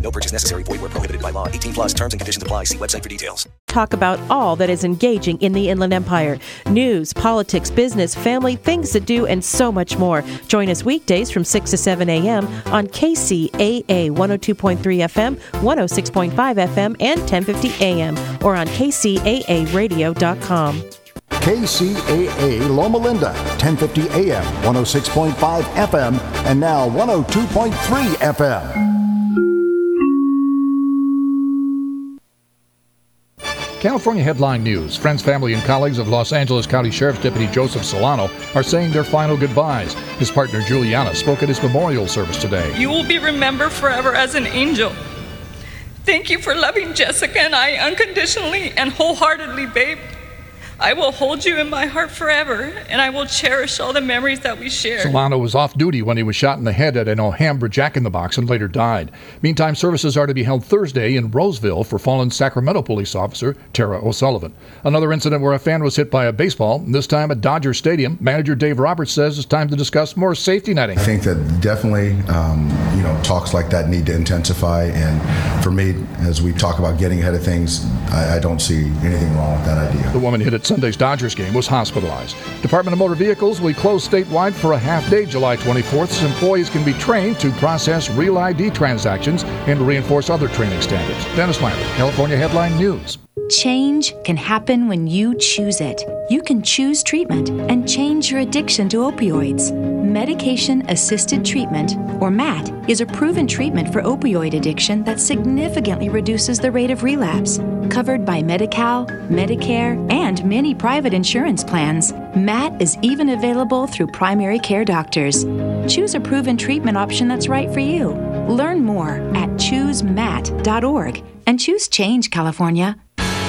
No purchase necessary. Void where prohibited by law. 18 plus terms and conditions apply. See website for details. Talk about all that is engaging in the Inland Empire news, politics, business, family, things to do, and so much more. Join us weekdays from 6 to 7 a.m. on KCAA 102.3 FM, 106.5 FM, and 1050 AM, or on KCAAradio.com. KCAA Loma Linda, 1050 AM, 106.5 FM, and now 102.3 FM. California headline news. Friends, family, and colleagues of Los Angeles County Sheriff's Deputy Joseph Solano are saying their final goodbyes. His partner Juliana spoke at his memorial service today. You will be remembered forever as an angel. Thank you for loving Jessica and I unconditionally and wholeheartedly, babe. I will hold you in my heart forever, and I will cherish all the memories that we share. Solano was off duty when he was shot in the head at an Alhambra Jack in the Box and later died. Meantime, services are to be held Thursday in Roseville for fallen Sacramento police officer Tara O'Sullivan. Another incident where a fan was hit by a baseball, this time at Dodger Stadium. Manager Dave Roberts says it's time to discuss more safety netting. I think that definitely, um, you know, talks like that need to intensify. And for me, as we talk about getting ahead of things, I, I don't see anything wrong with that idea. The woman hit at Sunday's Dodgers game was hospitalized. Department of Motor Vehicles will close statewide for a half day July 24th so employees can be trained to process real ID transactions and reinforce other training standards. Dennis Lambert, California Headline News. Change can happen when you choose it. You can choose treatment and change your addiction to opioids. Medication assisted treatment, or MAT, is a proven treatment for opioid addiction that significantly reduces the rate of relapse. Covered by Medi Cal, Medicare, and many private insurance plans, MAT is even available through primary care doctors. Choose a proven treatment option that's right for you. Learn more at choosemat.org and choose Change California.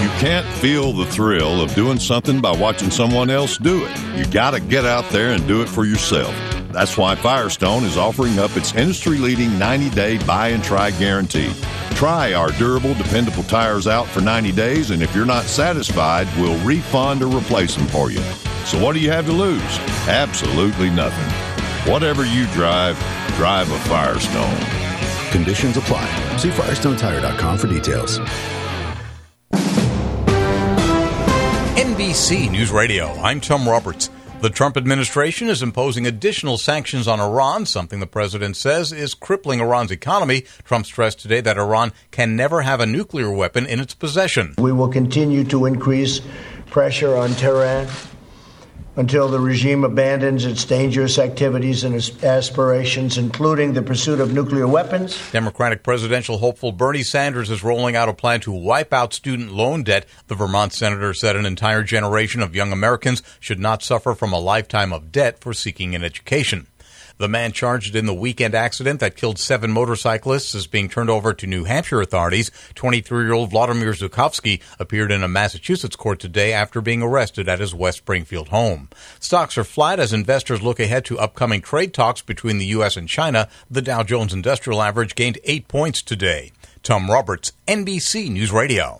You can't feel the thrill of doing something by watching someone else do it. You got to get out there and do it for yourself. That's why Firestone is offering up its industry leading 90 day buy and try guarantee. Try our durable, dependable tires out for 90 days, and if you're not satisfied, we'll refund or replace them for you. So, what do you have to lose? Absolutely nothing. Whatever you drive, drive a Firestone. Conditions apply. See FirestoneTire.com for details. NBC News Radio. I'm Tom Roberts. The Trump administration is imposing additional sanctions on Iran, something the president says is crippling Iran's economy. Trump stressed today that Iran can never have a nuclear weapon in its possession. We will continue to increase pressure on Tehran until the regime abandons its dangerous activities and aspirations, including the pursuit of nuclear weapons. Democratic presidential hopeful Bernie Sanders is rolling out a plan to wipe out student loan debt. The Vermont senator said an entire generation of young Americans should not suffer from a lifetime of debt for seeking an education. The man charged in the weekend accident that killed seven motorcyclists is being turned over to New Hampshire authorities. 23-year-old Vladimir Zhukovskyy appeared in a Massachusetts court today after being arrested at his West Springfield home. Stocks are flat as investors look ahead to upcoming trade talks between the U.S. and China. The Dow Jones Industrial Average gained eight points today. Tom Roberts, NBC News Radio.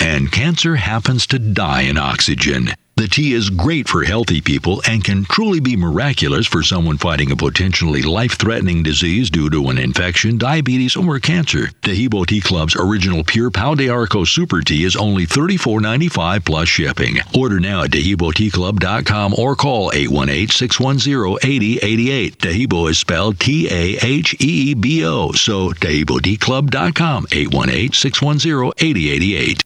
and cancer happens to die in oxygen. The tea is great for healthy people and can truly be miraculous for someone fighting a potentially life threatening disease due to an infection, diabetes, or cancer. Taheebo Tea Club's original Pure Pau d'Arco Super Tea is only $34.95 plus shipping. Order now at TaheeboTeaClub.com or call 818 610 8088. Tahibo is spelled T A H E E B O, so TaheeboTeaClub.com 818 610 8088.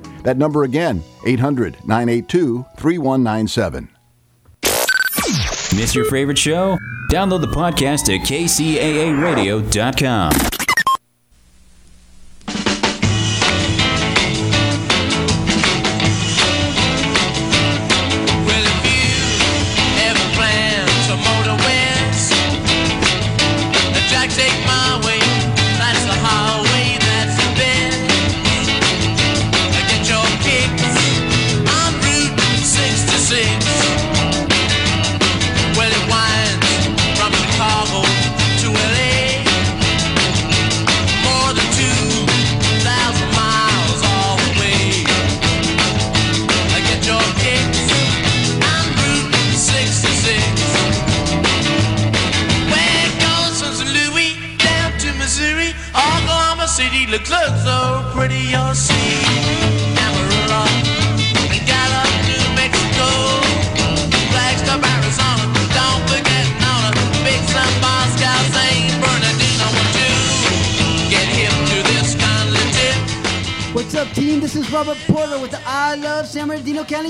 That number again, 800 982 3197. Miss your favorite show? Download the podcast at kcaaradio.com.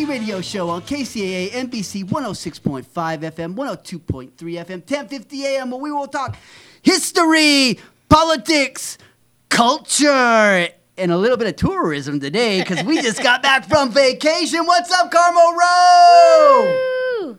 Bernardino County Radio Show on KCAA NBC 106.5 FM, 102.3 FM, 1050 AM, where we will talk history, politics, culture, and a little bit of tourism today because we just got back from vacation. What's up, Carmel Rowe?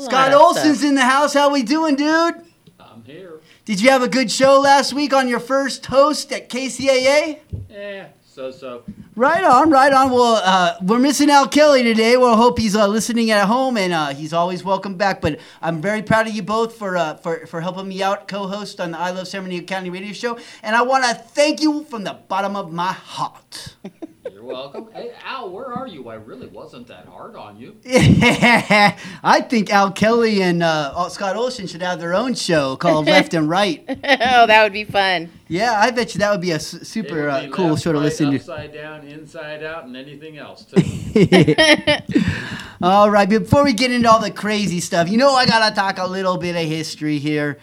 Scott Olson's in the house. How we doing, dude? I'm here. Did you have a good show last week on your first host at KCAA? Yeah, so so. Right on, right on. Well, uh, we're missing Al Kelly today. We'll hope he's uh, listening at home, and uh, he's always welcome back. But I'm very proud of you both for uh, for for helping me out, co-host on the I Love San Bernardino County Radio Show, and I want to thank you from the bottom of my heart. You're welcome. Hey, Al, where are you? I really wasn't that hard on you. I think Al Kelly and uh, Scott Olson should have their own show called Left and Right. oh, that would be fun. Yeah, I bet you that would be a super uh, cool show to right, listen to. Upside down, inside out, and anything else. All right, before we get into all the crazy stuff, you know I gotta talk a little bit of history here.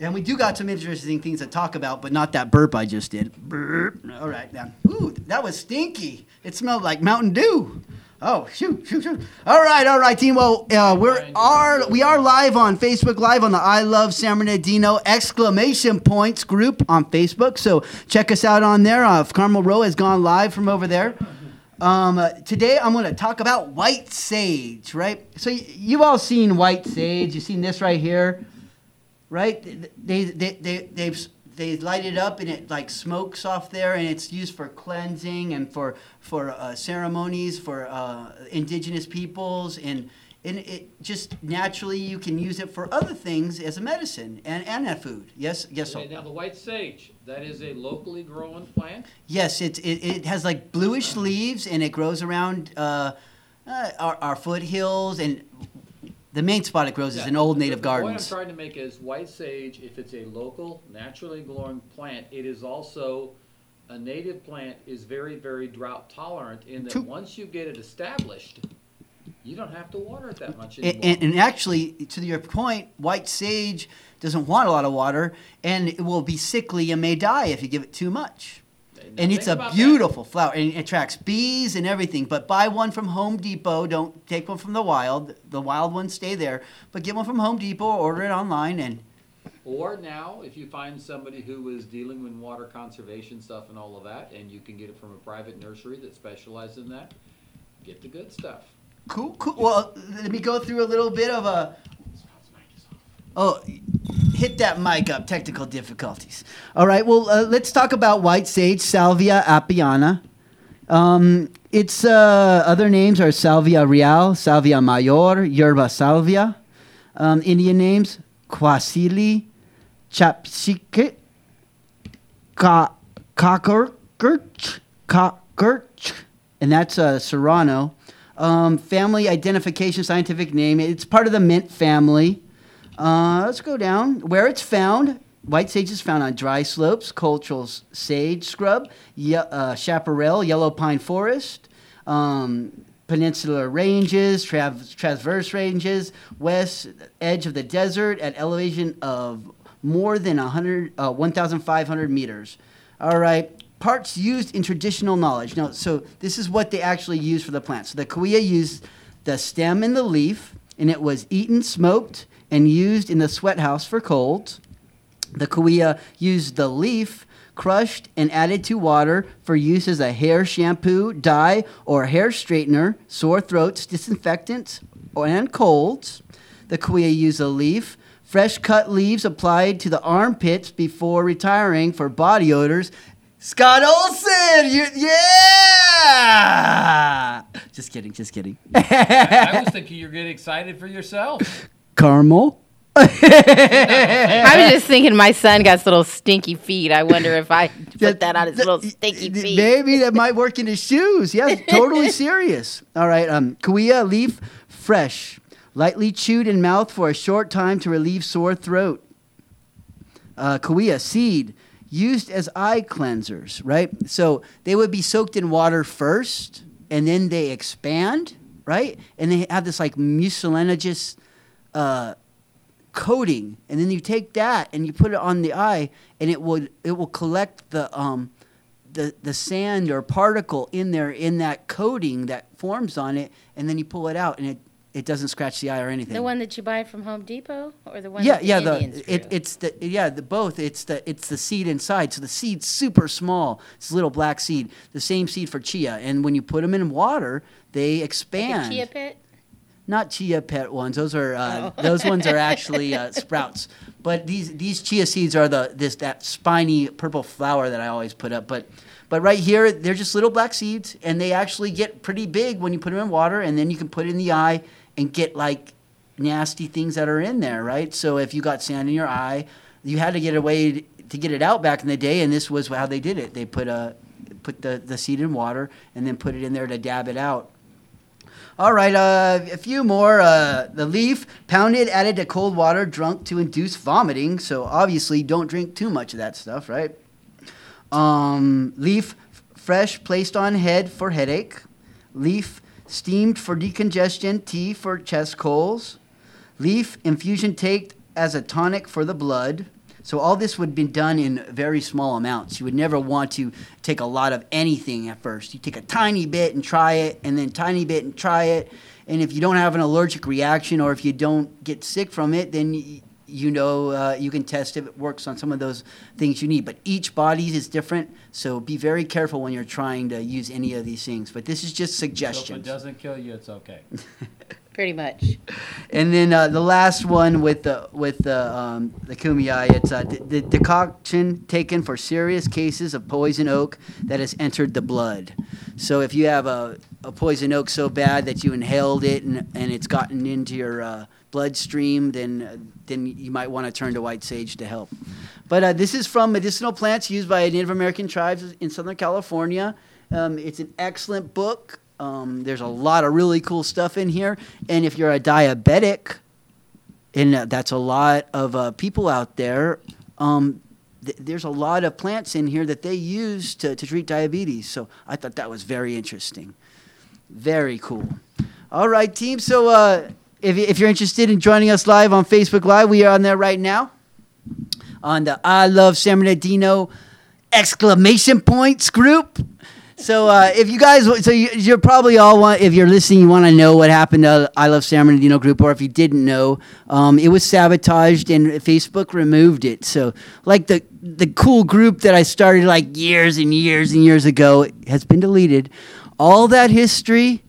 And we do got some interesting things to talk about, but not that burp I just did. Burp. All right, now. Ooh, that was stinky. It smelled like Mountain Dew. Oh, shoot, shoot, shoot. All right, all right, team. Well, uh, we're are we are live on Facebook Live on the I Love San Bernardino exclamation points group on Facebook. So check us out on there. Uh, Carmel Rowe has gone live from over there. Um, uh, today I'm going to talk about white sage, right? So y- you've all seen white sage. You've seen this right here, right? They they they they've they light it up and it like smokes off there, and it's used for cleansing and for for uh, ceremonies for uh, indigenous peoples and. And it just naturally you can use it for other things as a medicine and, and a food. Yes, yes. so- Okay, now the white sage, that is a locally grown plant. Yes, it, it, it has like bluish leaves and it grows around uh, uh, our, our foothills. And the main spot it grows is Yeah, in old native the point gardens. I'm trying to make is white sage, if it's a local, naturally growing plant, it is also a native plant is very, very drought tolerant in that True. once you get it established, You don't have to water it that much anymore. And, and, and actually, to your point, white sage doesn't want a lot of water, and it will be sickly and may die if you give it too much. And it's a about that. beautiful flower, and it attracts bees and everything. But buy one from Home Depot. Don't take one from the wild. The wild ones stay there. But get one from Home Depot. Order it online, and Or now, if you find somebody who is dealing with water conservation stuff and all of that, and you can get it from a private nursery that specializes in that, get the good stuff. Cool, cool. Well, let me go through a little bit of a. Oh, hit that mic up. Technical difficulties. All right. Well, uh, let's talk about white sage, Salvia apiana. Um, its uh, other names are Salvia real, Salvia mayor, Yerba salvia. Um, Indian names: Quasili, Chapsike, Ka Kakirch, Kakirch, and that's uh, Serrano. Um, family identification, scientific name. It's part of the mint family. Uh, let's go down. Where it's found, white sage is found on dry slopes, cultural sage scrub, ye- uh, chaparral, yellow pine forest, um, peninsular ranges, trav- transverse ranges, west edge of the desert at elevation of more than 100, uh, 1,500 meters. All right. Parts used in traditional knowledge. Now, so this is what they actually use for the plant. So the Cahuilla used the stem and the leaf, and it was eaten, smoked, and used in the sweat house for colds. The Cahuilla used the leaf, crushed, and added to water for use as a hair shampoo, dye, or hair straightener, sore throats, disinfectants, and colds. The Cahuilla used the leaf, fresh cut leaves applied to the armpits before retiring for body odors. Scott Olson, you, yeah! Just kidding, just kidding. I was thinking you're getting excited for yourself. Caramel. I was just thinking my son got his little stinky feet. I wonder if I put that on his little stinky feet. Maybe that might work in his shoes. Yes, totally serious. All right, um, Cahuilla leaf fresh, lightly chewed in mouth for a short time to relieve sore throat. Uh, Cahuilla seed used as eye cleansers, right? So they would be soaked in water first, and then they expand, right? And they have this like mucilaginous uh, coating, and then you take that and you put it on the eye, and it would it will collect the um, the the sand or particle in there in that coating that forms on it, and then you pull it out, and it it doesn't scratch the eye or anything. The one that you buy from Home Depot, or the one yeah, the yeah, Indians the it, it's the yeah the both. It's the it's the seed inside. So the seed's super small. It's a little black seed. The same seed for chia, and when you put them in water, they Like expand. chia pet? Not chia pet ones. Those are uh, Oh. those ones are actually uh, sprouts. But these these chia seeds are the this that spiny purple flower that I always put up. But but right here they're just little black seeds, and they actually get pretty big when you put them in water, and then you can put it in the eye and get like nasty things that are in there, right? So if you got sand in your eye, you had to get away to get it out back in the day, and this was how they did it. They put a put the, the seed in water and then put it in there to dab it out. All right, uh, a few more. Uh, the leaf, pounded, added to cold water, drunk to induce vomiting. So obviously, don't drink too much of that stuff, right? Um, leaf, fresh, placed on head for headache. Leaf, steamed for decongestion, tea for chest colds. Leaf, infusion take as a tonic for the blood. So all this would be done in very small amounts. You would never want to take a lot of anything at first. You take a tiny bit and try it, and then tiny bit and try it. And if you don't have an allergic reaction, or if you don't get sick from it, then you know uh, you can test if it works on some of those things you need. But each body is different, so be very careful when you're trying to use any of these things. But this is just So if it doesn't kill you, it's okay. Pretty much. And then uh, the last one with the with the um, the Kumeyaay, it's uh, the decoction taken for serious cases of poison oak that has entered the blood. So if you have a, a poison oak so bad that you inhaled it and, and it's gotten into your uh, bloodstream, then uh, then you might want to turn to white sage to help. But uh, this is from medicinal plants used by Native American tribes in Southern California. Um, it's an excellent book. Um, there's a lot of really cool stuff in here. And if you're a diabetic, and uh, that's a lot of uh, people out there, um, th- there's a lot of plants in here that they use to, to treat diabetes. So I thought that was very interesting. Very cool. All right, team. So uh, if, if you're interested in joining us live on Facebook Live, we are on there right now on the I Love San Bernardino exclamation points group. So uh, if you guys, so you, you're probably all want, if you're listening, you want to know what happened to I Love San Bernardino group, or if you didn't know, um, it was sabotaged and Facebook removed it. So like the the cool group that I started like years and years and years ago has been deleted. All that history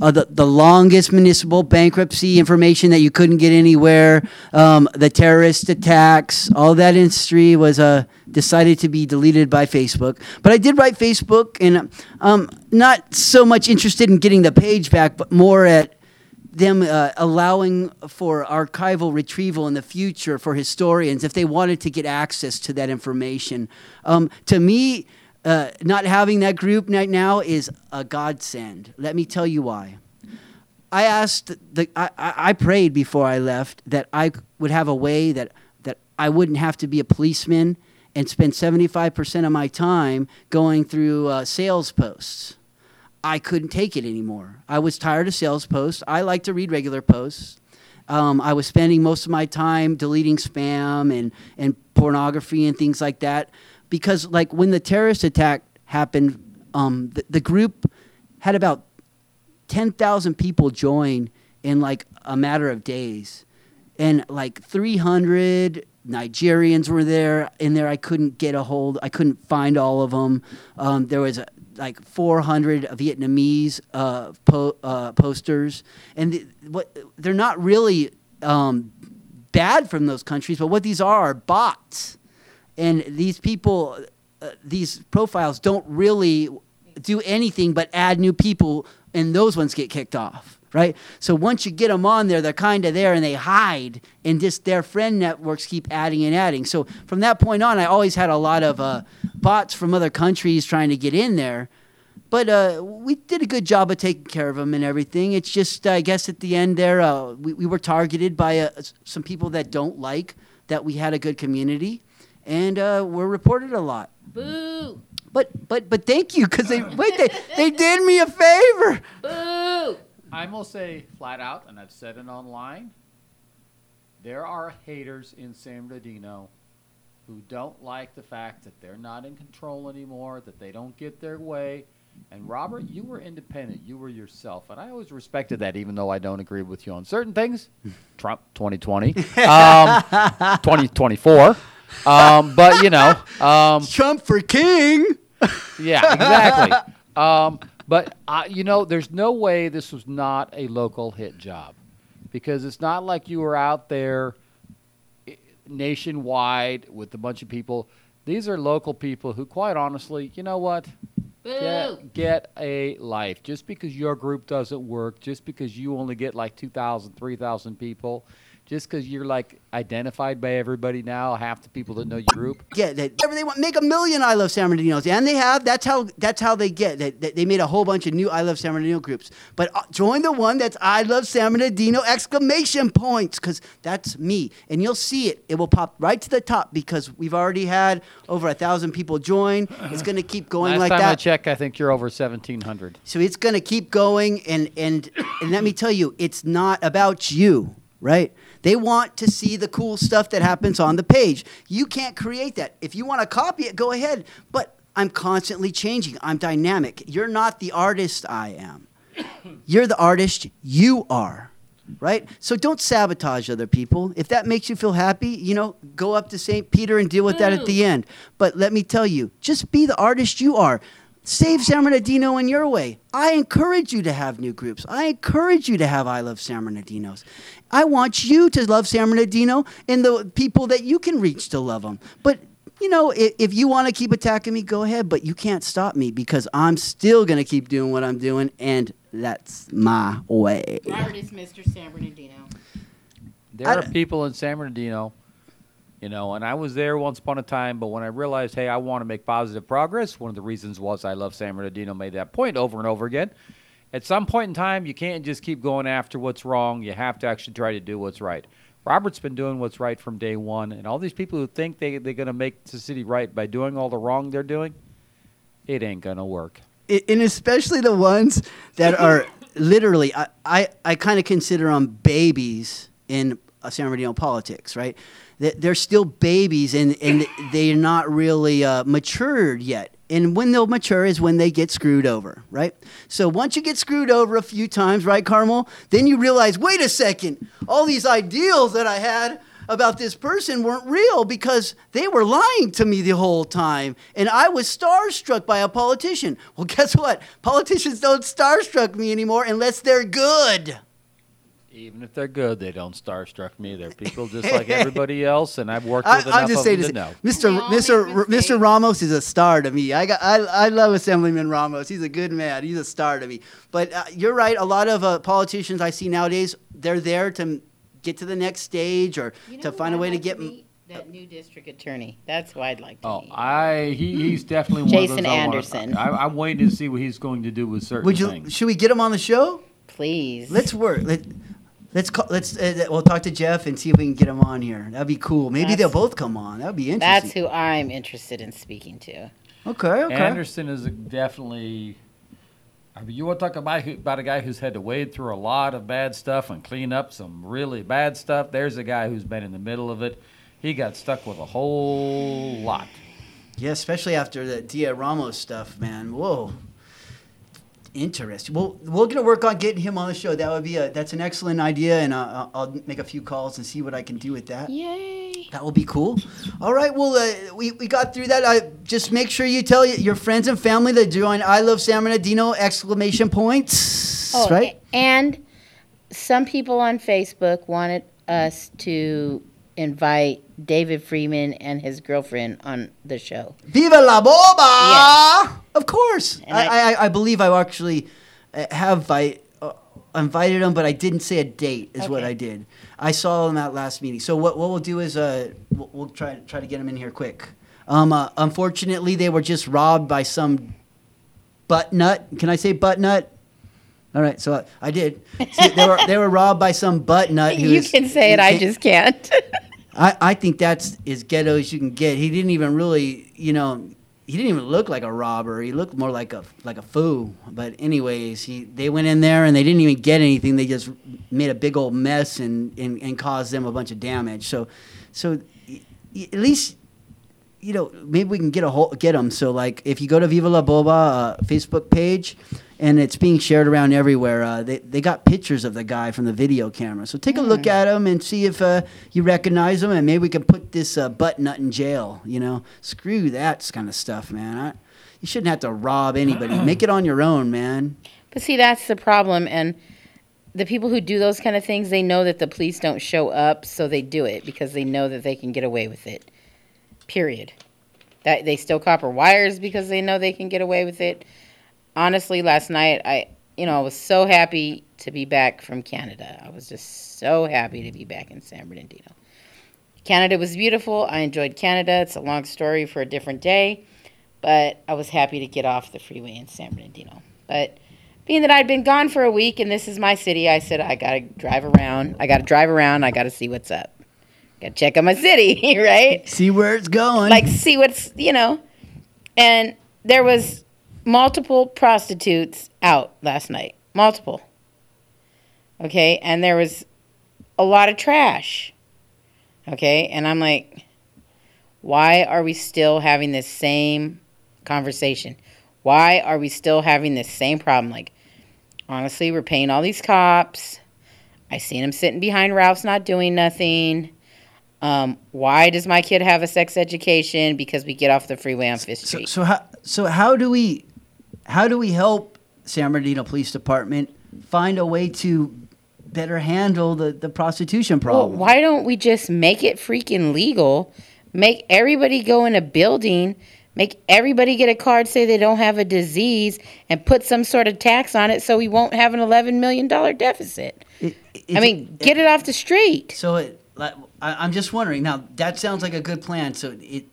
uh, the, the longest municipal bankruptcy information that you couldn't get anywhere, um, the terrorist attacks, all that history was uh, decided to be deleted by Facebook. But I did write Facebook, and um, not so much interested in getting the page back, but more at them uh, allowing for archival retrieval in the future for historians if they wanted to get access to that information. Um, to me, uh, not having that group right now is a godsend. Let me tell you why. I asked the I, I prayed before I left that I would have a way that that I wouldn't have to be a policeman and spend 75% of my time going through uh, sales posts. I couldn't take it anymore. I was tired of sales posts. I like to read regular posts. Um, I was spending most of my time deleting spam and, and pornography and things like that because, like, when the terrorist attack happened, um, the, the group had about 10,000 people join in like a matter of days. And like 300 Nigerians were there in there. I couldn't get a hold, I couldn't find all of them. Um, there was like 400 Vietnamese uh, po- uh, posters. And what, they're not really um, bad from those countries, but what these are are bots. And these people, uh, these profiles don't really do anything but add new people, and those ones get kicked off, right? So once you get them on there, they're kind of there and they hide, and just their friend networks keep adding and adding. So from that point on, I always had a lot of uh, bots from other countries trying to get in there. But uh, we did a good job of taking care of them and everything. It's just, I guess, at the end there, uh, we, we were targeted by uh, some people that don't like that we had a good community, and uh, we're reported a lot. Boo! But but but thank you because they wait they, they did me a favor. Boo! I will say flat out, and I've said it online, there are haters in San Bernardino who don't like the fact that they're not in control anymore, that they don't get their way. And Robert, you were independent. You were yourself. And I always respected that, even though I don't agree with you on certain things. Trump 2020, um, 2024. Um, but, you know. Um, Trump for king. yeah, exactly. um, but uh, you know, there's no way this was not a local hit job, because it's not like you were out there nationwide with a bunch of people. These are local people who, quite honestly, you know what? Boo! Get, get a life. Just because your group doesn't work, just because you only get like 2,000, 3,000 people, just because you're like identified by everybody now, half the people that know your group, Yeah, that whatever they want. Make a million I Love San Bernardinos, and they have. That's how. That's how they get. They, they, they made a whole bunch of new I Love San Bernardino groups. But uh, join the one that's I Love San Bernardino exclamation points, because that's me, and you'll see it. It will pop right to the top because we've already had over a thousand people join. It's going to keep going last like time that. I check, I think you're over 1,700. So it's going to keep going, and and and let me tell you, it's not about you, right? They want to see the cool stuff that happens on the page. You can't create that. If you want to copy it, go ahead. But I'm constantly changing. I'm dynamic. You're not the artist I am. You're the artist you are. Right? So don't sabotage other people. If that makes you feel happy, you know, go up to St. Peter and deal with that at mm. the end. But let me tell you, just be the artist you are. Save San Bernardino in your way. I encourage you to have new groups. I encourage you to have I Love San Bernardinos. I want you to love San Bernardino and the people that you can reach to love them. But you know, if, if you want to keep attacking me, go ahead. But you can't stop me because I'm still going to keep doing what I'm doing, and that's my way. Robert is Mr. San Bernardino. There I are people in San Bernardino, you know, and I was there once upon a time, but when I realized, hey, I want to make positive progress, one of the reasons was I love San Bernardino, made that point over and over again. At some point in time, you can't just keep going after what's wrong. You have to actually try to do what's right. Robert's been doing what's right from day one, and all these people who think they, they're going to make the city right by doing all the wrong they're doing, it ain't going to work. And especially the ones that are literally, I, I, I kind of consider them babies in uh, San Bernardino politics, right? They- They're still babies and, and they're not really uh, matured yet. And when they'll mature is when they get screwed over, right? So once you get screwed over a few times, right, Carmel, then you realize, wait a second, all these ideals that I had about this person weren't real because they were lying to me the whole time. And I was starstruck by a politician. Well, guess what? Politicians don't starstruck me anymore unless they're good. Even if they're good, they don't starstruck me. They're people just like everybody else, and I've worked I, with enough I'm just of saying them this, to know. Mr. Mr. Mr. Ramos is a star to me. I got I, I love Assemblyman Ramos. He's a good man. He's a star to me. But uh, you're right. A lot of uh, politicians I see nowadays, they're there to get to the next stage or to find a way to get. That new district attorney. That's who I'd like to Oh, I he, he's definitely one Jason of those I wanna- Anderson. I, I'm waiting to see what he's going to do with certain Would you? things. Should we get him on the show? Please. Let's work. Let, let's call, let's uh, we'll talk to Jeff and see if we can get him on here. That'd be cool. Maybe That's- they'll both come on. That'd be interesting. That's who I'm interested in speaking to. Okay. Okay. Anderson is definitely. I mean, you want to talk about who, about a guy who's had to wade through a lot of bad stuff and clean up some really bad stuff. There's a guy who's been in the middle of it. He got stuck with a whole lot. Yeah, especially after the Dia Ramos stuff, man. Whoa. Interesting. Well, we're gonna work on getting him on the show. That would be a that's an excellent idea, and uh, I'll make a few calls and see what I can do with that. Yay! That will be cool. All right. Well, uh, we we got through that. I just make sure you tell your friends and family to join. I love San Bernardino! Exclamation points. Oh, right. and some people on Facebook wanted us to invite David Freeman and his girlfriend on the show. Viva la boba! Yes. Of course. I, I, I believe I actually uh, have I, uh, invited them, but I didn't say a date. Is what I did. I saw them at last meeting. So what, what we'll do is uh, we'll, we'll try try to get them in here quick. Um, uh, unfortunately, they were just robbed by some butt nut. Can I say butt nut? All right, so I, I did. See, they were they were robbed by some butt nut. You can say it, I just can't. I, I think that's as ghetto as you can get. He didn't even really, you know, he didn't even look like a robber. He looked more like a like a fool. But anyways, he they went in there and they didn't even get anything. They just made a big old mess and and, and caused them a bunch of damage. So, so at least. You know, maybe we can get a whole, get them. So, like, if you go to Viva La Boba uh, Facebook page, and it's being shared around everywhere. Uh, they they got pictures of the guy from the video camera. So take a look at him and see if uh, you recognize him, and maybe we can put this uh, butt nut in jail. You know, screw that kind of stuff, man. I, you shouldn't have to rob anybody. Make it on your own, man. But see, that's the problem. And the people who do those kind of things, they know that the police don't show up, so they do it because they know that they can get away with it. Period. That they steal copper wires because they know they can get away with it. Honestly, last night I, you know, I was so happy to be back from Canada. I was just so happy to be back in San Bernardino. Canada was beautiful. I enjoyed Canada. It's a long story for a different day, but I was happy to get off the freeway in San Bernardino. But being that I'd been gone for a week and this is my city, I said I gotta drive around. I gotta drive around. I gotta see what's up. Gotta check out my city, right? See where it's going. Like see what's you know. And there was multiple prostitutes out last night. Multiple. Okay, and there was a lot of trash. Okay, and I'm like, why are we still having this same conversation? Why are we still having this same problem? Like, honestly, we're paying all these cops. I seen them sitting behind Ralph's not doing nothing. Um, why does my kid have a sex education? Because we get off the freeway on Fifth So, Street. so how so how do we how do we help San Bernardino Police Department find a way to better handle the, the prostitution Well, problem? why don't we just make it freaking legal? Make everybody go in a building, make everybody get a card, say they don't have a disease, and put some sort of tax on it so we won't have an $11 million deficit. I mean, get it off the street. So it, I, I'm just wondering. Now that sounds like a good plan. So it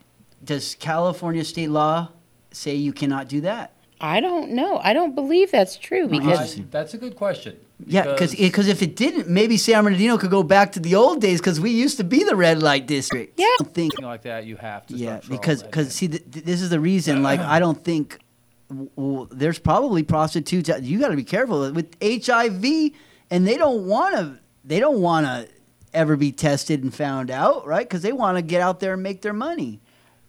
does California state law say you cannot do that? I don't know. I don't believe that's true because I- that's a good question. Yeah, because eh, because if it didn't, maybe San Bernardino could go back to the old days because we used to be the red light district. Yeah, I don't think. Something like that, you have to. Yeah, start because because see, th- th- this is the reason. Like, I don't think w- w- there's probably prostitutes. Uh, you got to be careful with HIV, and they don't want to. They don't want to ever be tested and found out, right? Because they want to get out there and make their money.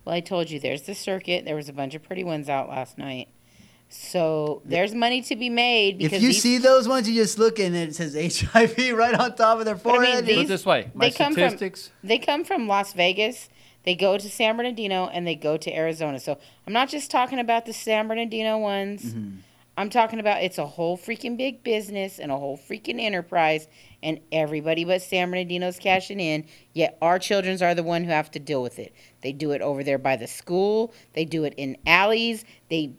Well, I told you there's the circuit. There was a bunch of pretty ones out last night. So there's money to be made because If you these, see those ones, you just look and it says HIV right on top of their But I mean, forehead. these- Put it this way, my they come statistics. from they come from Las Vegas. They go to San Bernardino and they go to Arizona. So I'm not just talking about the San Bernardino ones. Mm-hmm. I'm talking about it's a whole freaking big business and a whole freaking enterprise, and everybody but San Bernardino's cashing in. Yet our childrens are the one who have to deal with it. They do it over there by the school. They do it in alleys. They,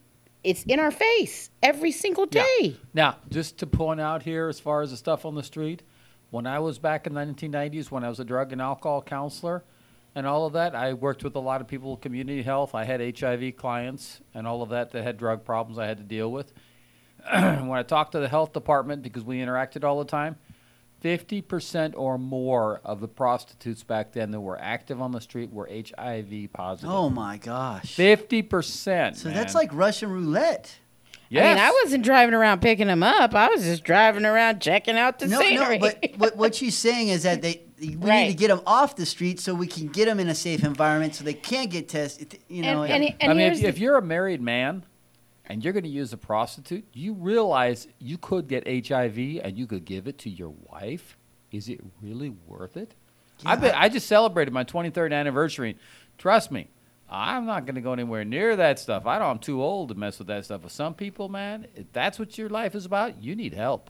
it's in our face every single day. Now, just to point out here, as far as the stuff on the street, when I was back in the 1990s, when I was a drug and alcohol counselor and all of that, I worked with a lot of people with community health. I had HIV clients and all of that that had drug problems I had to deal with. when I talked to the health department, because we interacted all the time, 50% or more of the prostitutes back then that were active on the street were HIV positive. Oh my gosh. 50%. So that's like Russian roulette. I mean, I wasn't driving around picking them up. I was just driving around checking out the No, scenery. no, but what, what she's saying is that they we need to get them off the street so we can get them in a safe environment so they can't get tested. You know, And- and- I mean, here's if, the- if you're a married man and you're going to use a prostitute, you realize you could get HIV and you could give it to your wife. Is it really worth it? I bet I just celebrated my 23rd anniversary. Trust me, I'm not going to go anywhere near that stuff. I don't. I'm too old to mess with that stuff. But some people, man, if that's what your life is about, you need help.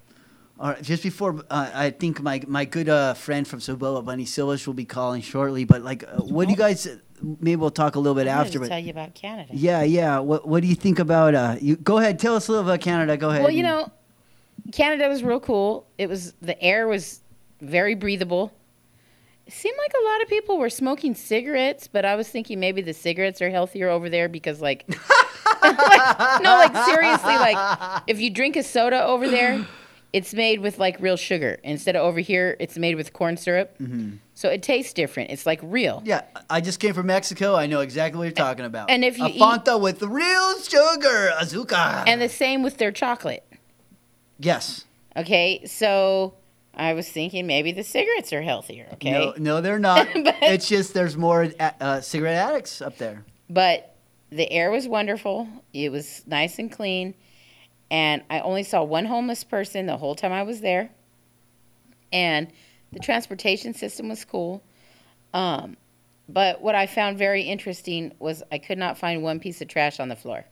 All right, just before uh, I think my my good uh, friend from Soboa, Bunny Silvers, will be calling shortly. But like, uh, what do you guys? Maybe we'll talk a little bit I wanted after. But tell you about Canada. yeah, yeah. What what do you think about? Uh, you go ahead. Tell us a little about Canada. Go ahead. Well, you know, Canada was real cool. It was the air was very breathable. It seemed like a lot of people were smoking cigarettes, but I was thinking maybe the cigarettes are healthier over there because, like, like no, like seriously, like if you drink a soda over there, it's made with like real sugar instead of over here, it's made with corn syrup. Mhm. So it tastes different. It's like real. Yeah, I just came from Mexico. I know exactly what you're talking about. and if you a eat- Fanta with real sugar, azúcar. And the same with their chocolate. yes. Okay, so I was thinking maybe the cigarettes are healthier. Okay, No, no, they're not. but, it's just there's more uh, uh, cigarette addicts up there. but the air was wonderful. It was nice and clean, and I only saw one homeless person the whole time I was there. And the transportation system was cool. Um, but what I found very interesting was I could not find one piece of trash on the floor,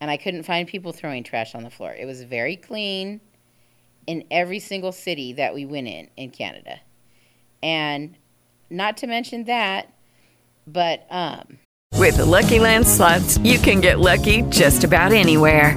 and I couldn't find people throwing trash on the floor. It was very clean in every single city that we went in in Canada, and not to mention that, but um, With the Lucky Land slots, you can get lucky just about anywhere.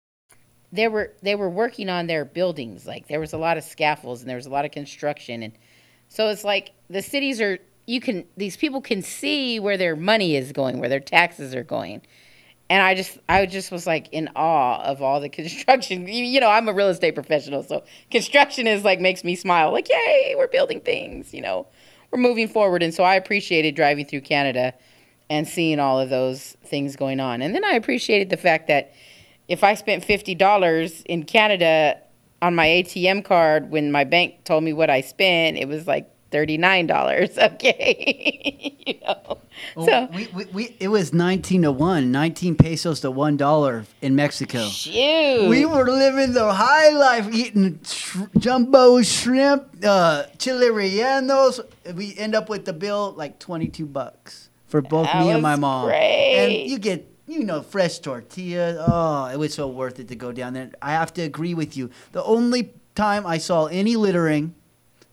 They were they were working on their buildings. Like there was a lot of scaffolds and there was a lot of construction, and so it's like the cities are. You can these people can see where their money is going, where their taxes are going, and I just I just was like in awe of all the construction. You, you know, I'm a real estate professional, so construction is like makes me smile. Like, yay, we're building things. You know, we're moving forward, and so I appreciated driving through Canada and seeing all of those things going on, and then I appreciated the fact that if I spent fifty dollars in Canada on my ATM card when my bank told me what I spent, it was like thirty nine dollars. Okay, you know. Oh, so we, we, we, it was 19 to 1, 19 pesos to $1 in Mexico. Shoot. We were living the high life, eating sh- jumbo shrimp, uh, chili rellenos. We end up with the bill like 22 bucks for both That me and my mom. great. And you get, you know, fresh tortillas. Oh, it was so worth it to go down there. I have to agree with you. The only time I saw any littering,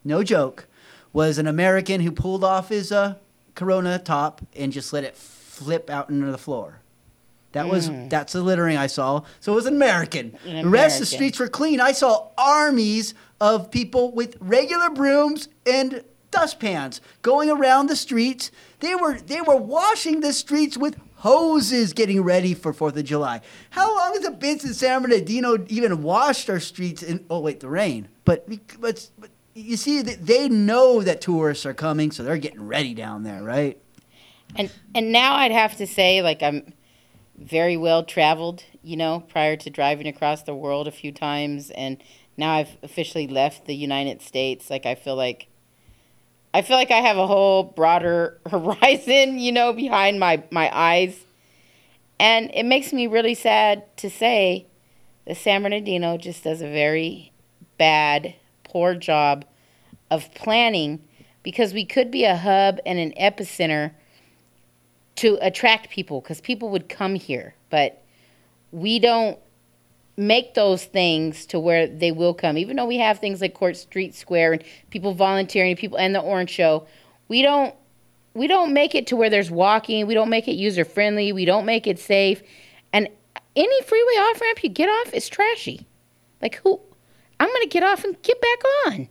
no joke, was an American who pulled off his uh, Corona top and just let it flip out into the floor. That was Mm. that's the littering I saw. So it was an American. An The rest of the streets were clean. I saw armies of people with regular brooms and dustpans going around the streets. They were they were washing the streets with hoses getting ready for Fourth of July. How long has it been since San Bernardino even washed our streets in oh wait, the rain. But but, but you see they know that tourists are coming, so they're getting ready down there, right? And and now I'd have to say like I'm very well traveled, you know, prior to driving across the world a few times and now I've officially left the United States. Like I feel like I feel like I have a whole broader horizon, you know, behind my my eyes. And it makes me really sad to say that San Bernardino just does a very bad, poor job of planning because we could be a hub and an epicenter to attract people because people would come here, but we don't make those things to where they will come. Even though we have things like Court Street Square and people volunteering, people and the Orange Show, we don't we don't make it to where there's walking. We don't make it user friendly. We don't make it safe. And any freeway off ramp you get off is trashy. Like who? I'm gonna get off and get back on.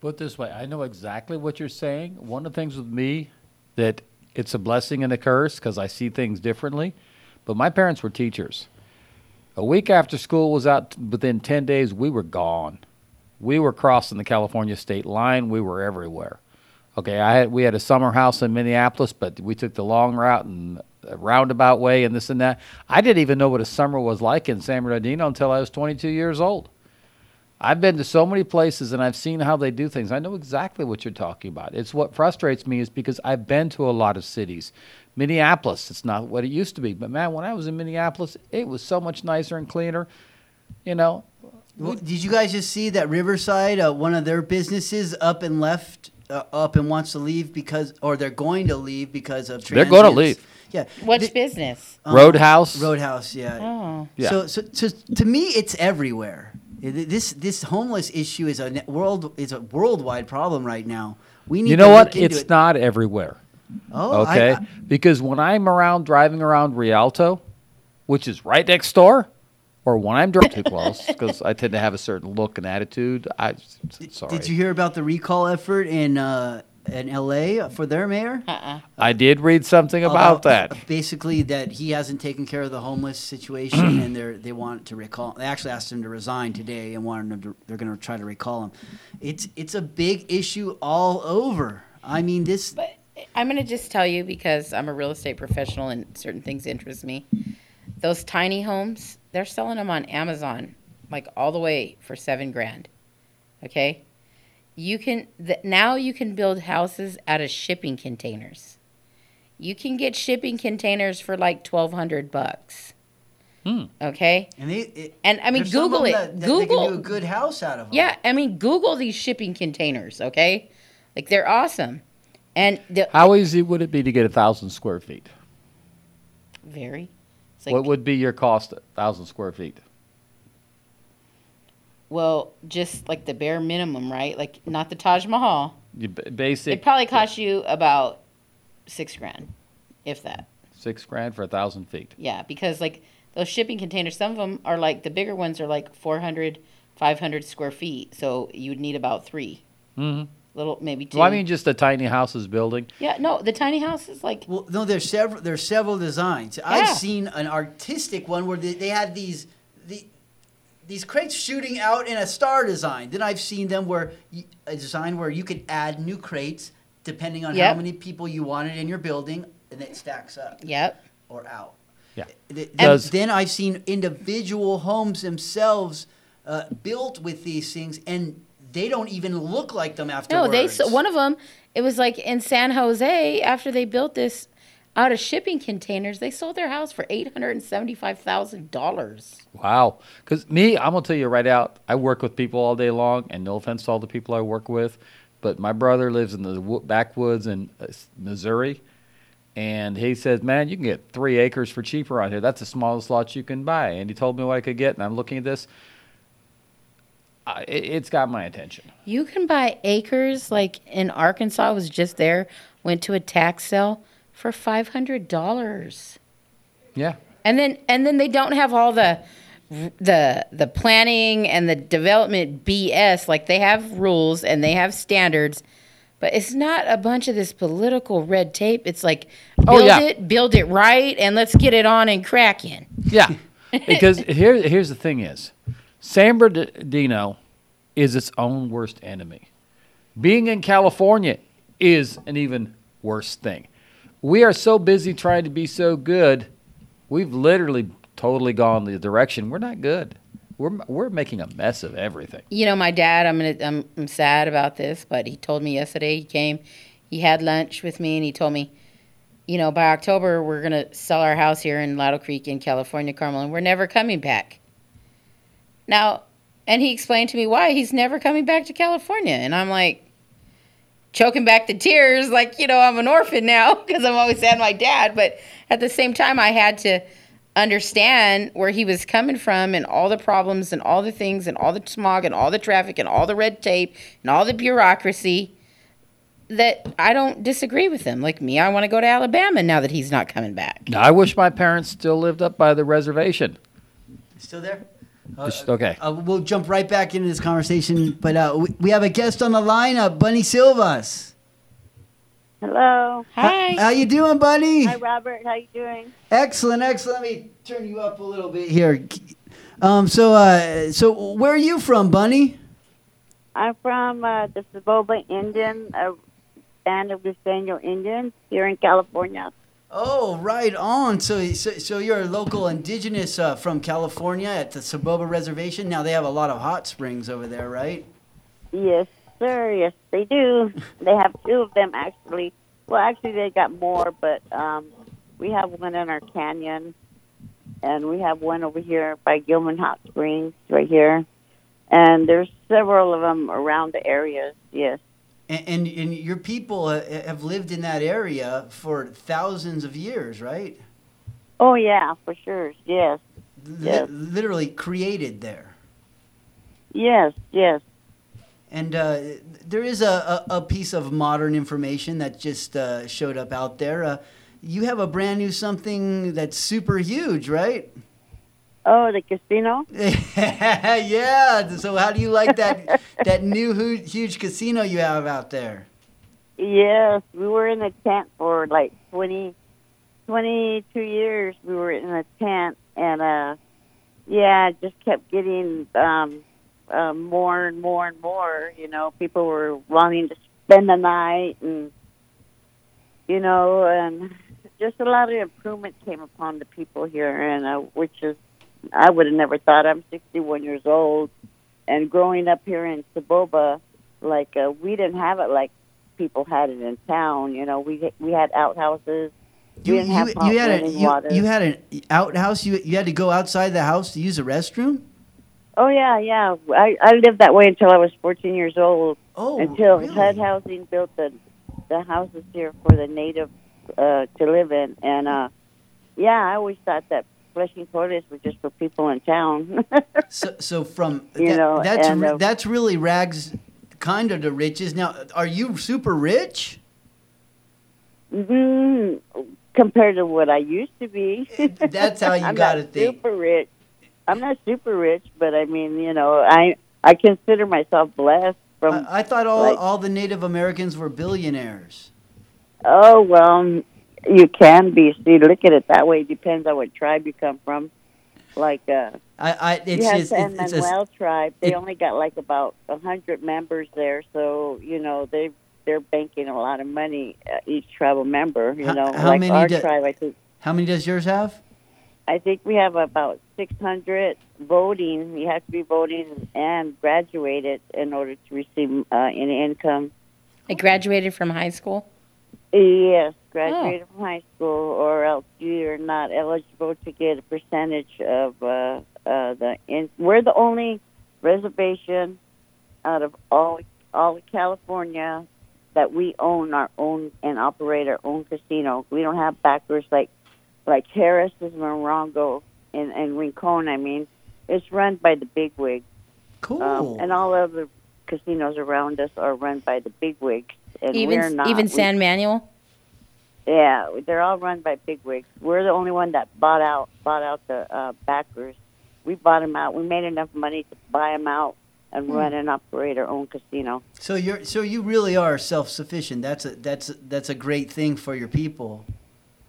Put this way, I know exactly what you're saying. One of the things with me that it's a blessing and a curse because I see things differently. But my parents were teachers. A week after school was out, within 10 days, we were gone. We were crossing the California state line. We were everywhere. Okay, I had, we had a summer house in Minneapolis, but we took the long route and roundabout way and this and that. I didn't even know what a summer was like in San Bernardino until I was 22 years old. I've been to so many places and I've seen how they do things. I know exactly what you're talking about. It's what frustrates me is because I've been to a lot of cities. Minneapolis, it's not what it used to be. But man, when I was in Minneapolis, it was so much nicer and cleaner. You know, Well, Did you guys just see that Riverside, uh, one of their businesses, up and left, uh, up and wants to leave because, or they're going to leave because of. They're gonna leave. Yeah. Which business? Um, Roadhouse? Roadhouse, yeah. Oh. Yeah. So, so, so to me, it's everywhere. This this homeless issue is a ne- world is a worldwide problem right now. We need you to know what? look into It's it. not everywhere. Oh, okay. I- because when I'm around driving around Rialto, which is right next door, or when I'm driving too close, because I tend to have a certain look and attitude. I sorry. Did you hear about the recall effort in uh, in L.A. for their mayor? Uh-uh. I did read something about that. Basically, that he hasn't taken care of the homeless situation, and they they want to recall. They actually asked him to resign today, and wanted him to. They're going to try to recall him. It's it's a big issue all over. I mean, this. I'm going to just tell you because I'm a real estate professional and certain things interest me. Those tiny homes, they're selling them on Amazon, like all the way for seven grand. Okay, you can th- now you can build houses out of shipping containers. You can get shipping containers for like twelve hundred bucks. Hmm. Okay, and they it, and I mean there's some of Google them it. that- that they Google can do a good house out of them. Yeah, I mean Google these shipping containers. Okay, like they're awesome, and the, How easy would it be to get a thousand square feet? very. It's what would be your cost? A thousand square feet. Well, just like the bare minimum, right? Like not the Taj Mahal. You b- basic. It probably cost you about six grand, if that. six grand for a thousand feet. Yeah, because like those shipping containers, some of them are like the bigger ones are like 400, 500 square feet. So you would need about three, Mm-hmm. Little maybe two. Well, I mean, just a tiny houses building. yeah, no, the tiny house is like. Well, no, there's several. There's several designs. Yeah. I've seen an artistic one where they, they had these the these crates shooting out in a star design. Then I've seen them where y- a design where you could add new crates depending on how Yep. many people you wanted in your building, and it stacks up. Yep. Or out. Yeah. Th- And Does- then I've seen individual homes themselves uh, built with these things, and they don't even look like them afterwards. No, they one of them. It was like in San Jose after they built this out of shipping containers. They sold their house for eight hundred and seventy-five thousand dollars. Wow. Because me, I'm going to tell you right out, I work with people all day long, and no offense to all the people I work with, but my brother lives in the backwoods in uh, Missouri, and he says, Man, you can get three acres for cheaper out here. That's the smallest lot you can buy. And he told me what I could get, and I'm looking at this. It, it's got my attention. You can buy acres like in Arkansas. I was just there. Went to a tax sale for five hundred dollars. Yeah. And then and then they don't have all the the the planning and the development BS. Like they have rules and they have standards, but it's not a bunch of this political red tape. It's like Oh, build yeah. it, build it right, and let's get it on and cracking. Yeah, because here, here's the thing: is San Bernardino is its own worst enemy. Being in California is an even worse thing. We are so busy trying to be so good, we've literally totally gone the direction we're not good. We're we're making a mess of everything. You know, my dad. I'm gonna. I'm, I'm sad about this, but he told me yesterday. He came, he had lunch with me, and he told me, you know, by October we're gonna sell our house here in Lattle Creek in California, Carmel, and we're never coming back. Now, and he explained to me why he's never coming back to California, and I'm like, choking back the tears, like you know, I'm an orphan now because I'm always sad my dad, but at the same time, I had to understand where he was coming from and all the problems and all the things and all the smog and all the traffic and all the red tape and all the bureaucracy that I don't disagree with him. Like me, I want to go to Alabama now that he's not coming back. I wish my parents still lived up by the reservation. Still there? Just- okay. Uh, we'll jump right back into this conversation, but uh, we, we have a guest on the line, uh, Bunny Silvas. Hello. Hi. How you doing, Bunny? Hi, Robert. How you doing? Excellent, excellent. Let me turn you up a little bit here. Um, so, uh, so where are you from, Bunny? I'm from uh, the Soboba Indian, a band of the Luiseño Indians here in California. Oh, right on. So, so, so you're a local indigenous uh, from California at the Soboba Reservation. Now they have a lot of hot springs over there, right? Yes, sir. Yes, they do. they have two of them actually. Well, actually, they got more, but um, we have one in our canyon, and we have one over here by Gilman Hot Springs, right here. And there's several of them around the areas. Yes. And, and, and your people have lived in that area for thousands of years, right? Oh yeah, for sure. Yes. Li- Yes. literally created there. Yes. Yes. And uh, there is a, a, a piece of modern information that just uh, showed up out there. Uh, you have a brand new something that's super huge, right? Oh, the casino. yeah. So how do you like that that new huge casino you have out there? Yes, we were in a tent for like 20, 22 years. We were in a tent, and uh, yeah, just kept getting um, uh, more and more and more. You know, people were wanting to spend the night, and you know, and just a lot of improvement came upon the people here, and uh, which is I would have never thought. I'm 61 years old, and growing up here in Soboba, like uh, we didn't have it like people had it in town. You know, we we had outhouses. You, we didn't have you, you had a, you, water. you had an outhouse. You you had to go outside the house to use a restroom. oh yeah, yeah. I I lived that way until I was 14 years old. Oh, until really? HUD Housing built the the houses here for the native uh, to live in, and uh, yeah, I always thought that flushing toilets were just for people in town. So so from You that- know, that's and, uh, that's really rags, kind of to riches. Now, are you super rich? mm, compared to what I used to be. That's how you gotta think. Super rich. I'm not super rich, but I mean, you know, I I consider myself blessed. From I, I thought all like- all the Native Americans were billionaires. Oh well, you can be. See, look at it that way. It Depends on what tribe you come from. Like, uh, I, I it's you have just San it's, it's Manuel a, tribe. They it- only got like about a hundred members there, so you know they they're banking a lot of money uh, each tribal member. You How- know, how like many our do- tribe, I think. how many does yours have? I think we have about 600 voting. You have to be voting and graduated in order to receive uh, any income. I graduated from high school. Yes, graduated from high school, or else you're not eligible to get a percentage of uh, uh, the. In- we're the only reservation out of all all of California that we own our own and operate our own casino. We don't have backers like like Harrah's is Morongo and and Rincon. I mean, it's run by the bigwigs. Cool. Um, and all other casinos around us are run by the bigwigs, and even we're not. even We- San Manuel. Yeah, they're all run by bigwigs. We're the only one that bought out bought out the uh, backers. We bought them out. We made enough money to buy them out and Hmm. run and operate our own casino. So you're so you really are self sufficient. That's a that's a, that's a great thing for your people.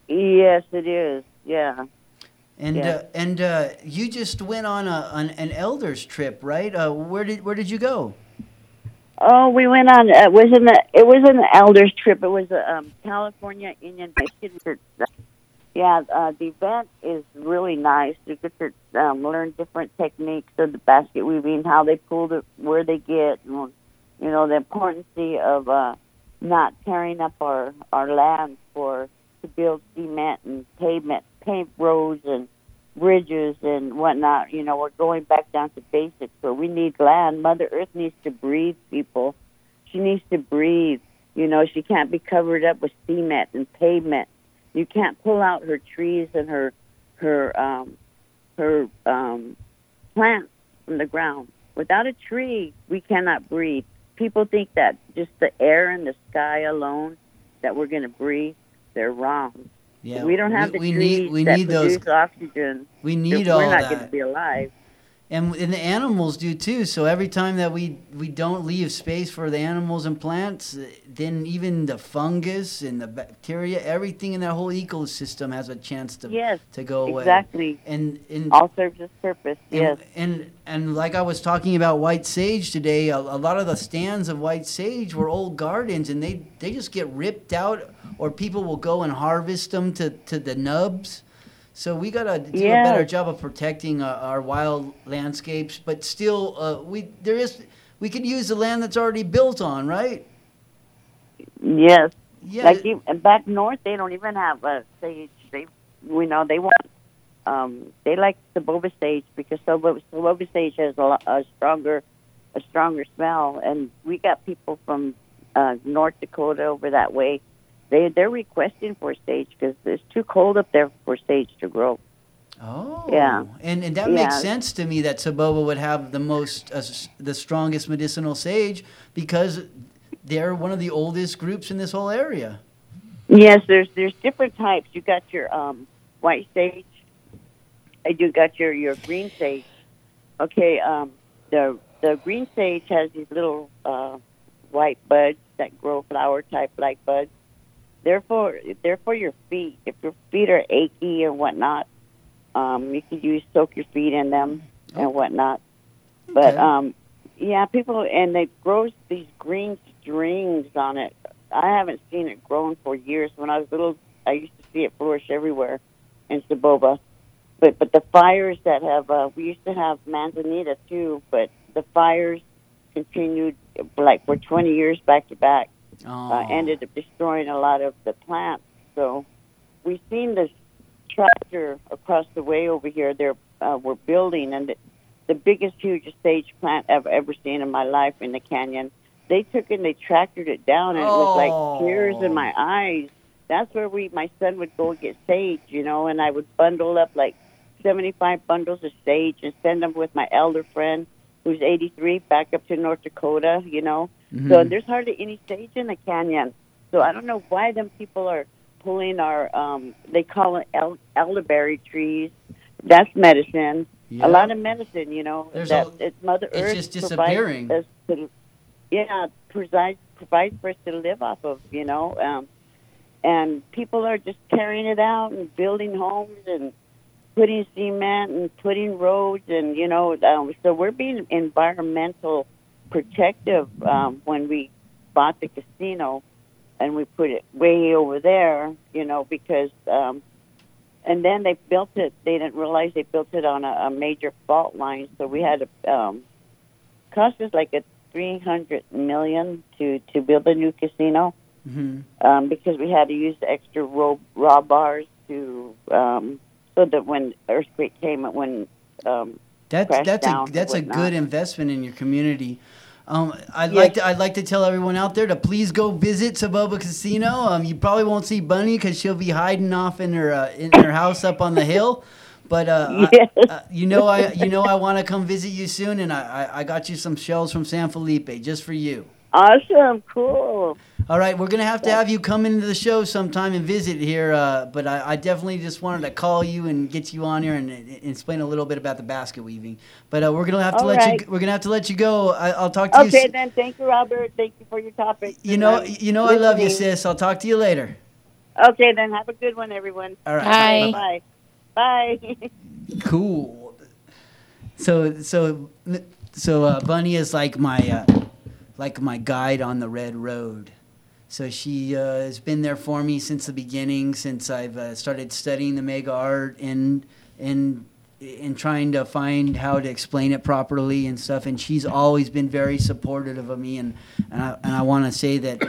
Yes, it is. Yeah. And Yeah. uh, and uh, you just went on a an, an elders trip, right? Uh, where did where did you go? Oh, we went on. Uh, it was in the. It was an elders trip. It was a um, California Indian Mission. Yeah, uh, the event is really nice. You get to um, learn different techniques of the basket weaving, how they pull it, where they get, and, you know, the importance of uh, not tearing up our our land for to build cement and pavement, paved roads and bridges and whatnot. You know, we're going back down to basics, but we need land. Mother Earth needs to breathe, people. She needs to breathe. You know, she can't be covered up with cement and pavement. You can't pull out her trees and her her um, her um, plants from the ground. Without a tree, we cannot breathe. People think that just the air and the sky alone that we're going to breathe. They're wrong. Yeah, we don't have we- the we trees need- we that need those- oxygen. We need all we're not that. going to be alive. And, and the animals do too. So every time that we we don't leave space for the animals and plants, then even the fungus and the bacteria, everything in that whole ecosystem has a chance to Yes, to go away. exactly. And and All serves its purpose. and, yes. and and like I was talking about white sage today, a, a lot of the stands of white sage were old gardens, and they they just get ripped out, or people will go and harvest them to to the nubs. So we gotta do Yeah. a better job of protecting uh, our wild landscapes, but still, uh, we there is we could use the land that's already built on, right? Yes. Yeah. Like you, back north, they don't even have a sage. They, we know they want. Um, they like the boba sage because the boba sage has a, lo- a stronger, a stronger smell. And we got people from uh, North Dakota over that way. They they're requesting for sage because it's too cold up there for sage to grow. Oh, Yeah. and and that Yeah. makes sense to me that Soboba would have the most, uh, the strongest medicinal sage because they're one of the oldest groups in this whole area. Yes, there's there's different types. You got your um, white sage, and you got your your green sage. Okay, um, the the green sage has these little uh, white buds that grow flower type like buds. They're for they're for your feet. If your feet are achy or whatnot, um, you could use soak your feet in them and whatnot. But um, yeah, people and it grows these green strings on it. I haven't seen it grown for years. When I was little, I used to see it flourish everywhere in Soboba. But but the fires that have uh, we used to have manzanita too, but the fires continued like for 20 years back to back. Uh, ended up destroying a lot of the plants. So we've seen this tractor across the way over here. They're uh, we're building, and the, the biggest, hugest sage plant I've ever seen in my life in the canyon. They took it and they tractored it down, and it was like tears in my eyes. That's where we, my son would go get sage, you know, and I would bundle up like 75 bundles of sage and send them with my elder friend who's 83 back up to North Dakota, you know. So Mhm. there's hardly any sage in the canyon. So I don't know why them people are pulling our, um, they call it el- elderberry trees. That's medicine. Yeah. A lot of medicine, you know. There's that a- it's Mother it's Earth just disappearing. to- yeah, provides provides for us to live off of, you know. Um, and people are just carrying it out and building homes and putting cement and putting roads and you know. Um, so we're being environmental protective um, when we bought the casino and we put it way over there, you know, because. Um, and then they built it. They didn't realize they built it on a, a major fault line, so we had to um, cost us like a three hundred million to to build a new casino hmm um, because we had to use the extra raw, raw bars to um, so that when earthquake came, it wouldn't um, That's that's a that's a good investment in your community. Um, I'd Yes. like to I'd like to tell everyone out there to please go visit Soboba Casino. Um, you probably won't see Bunny because she'll be hiding off in her uh, in her house up on the hill. But uh, I- uh, you know I you know I want to come visit you soon, and I, I I got you some shells from San Felipe just for you. Awesome, cool. All right, we're gonna have to have you come into the show sometime and visit here. Uh, but I, I definitely just wanted to call you and get you on here and, and explain a little bit about the basket weaving. But uh, we're gonna have to All let right. you. We're gonna have to let you go. I, I'll talk to you. Okay, then. Thank you, Robert. Thank you for your topic. You know, I'm you know, I love you, sis. I'll talk to you later. Okay, then. Have a good one, everyone. All right. Bye. Bye. Bye. Cool. So so so uh, Bunny is like my uh, like my guide on the red road. So she uh, has been there for me since the beginning, since I've uh, started studying the mega art and and and trying to find how to explain it properly and stuff. And she's always been very supportive of me, and and I, and I want to say that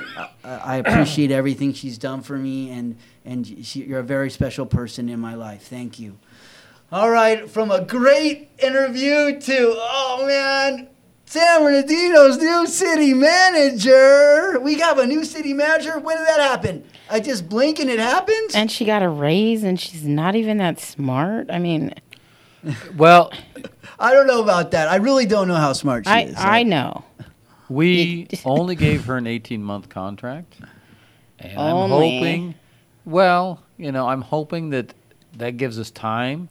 I, I appreciate everything she's done for me, and and she, you're a very special person in my life. Thank you. All right, from a great interview to oh man, San Bernardino's new city manager. We have a new city manager. When did that happen? I just blink and it happens. And she got a raise, and she's not even that smart. I mean, Well, I don't know about that. I really don't know how smart she I is. I know. we only gave her an 18 month contract. And I'm Only. hoping, well, you know, I'm hoping that that gives us time.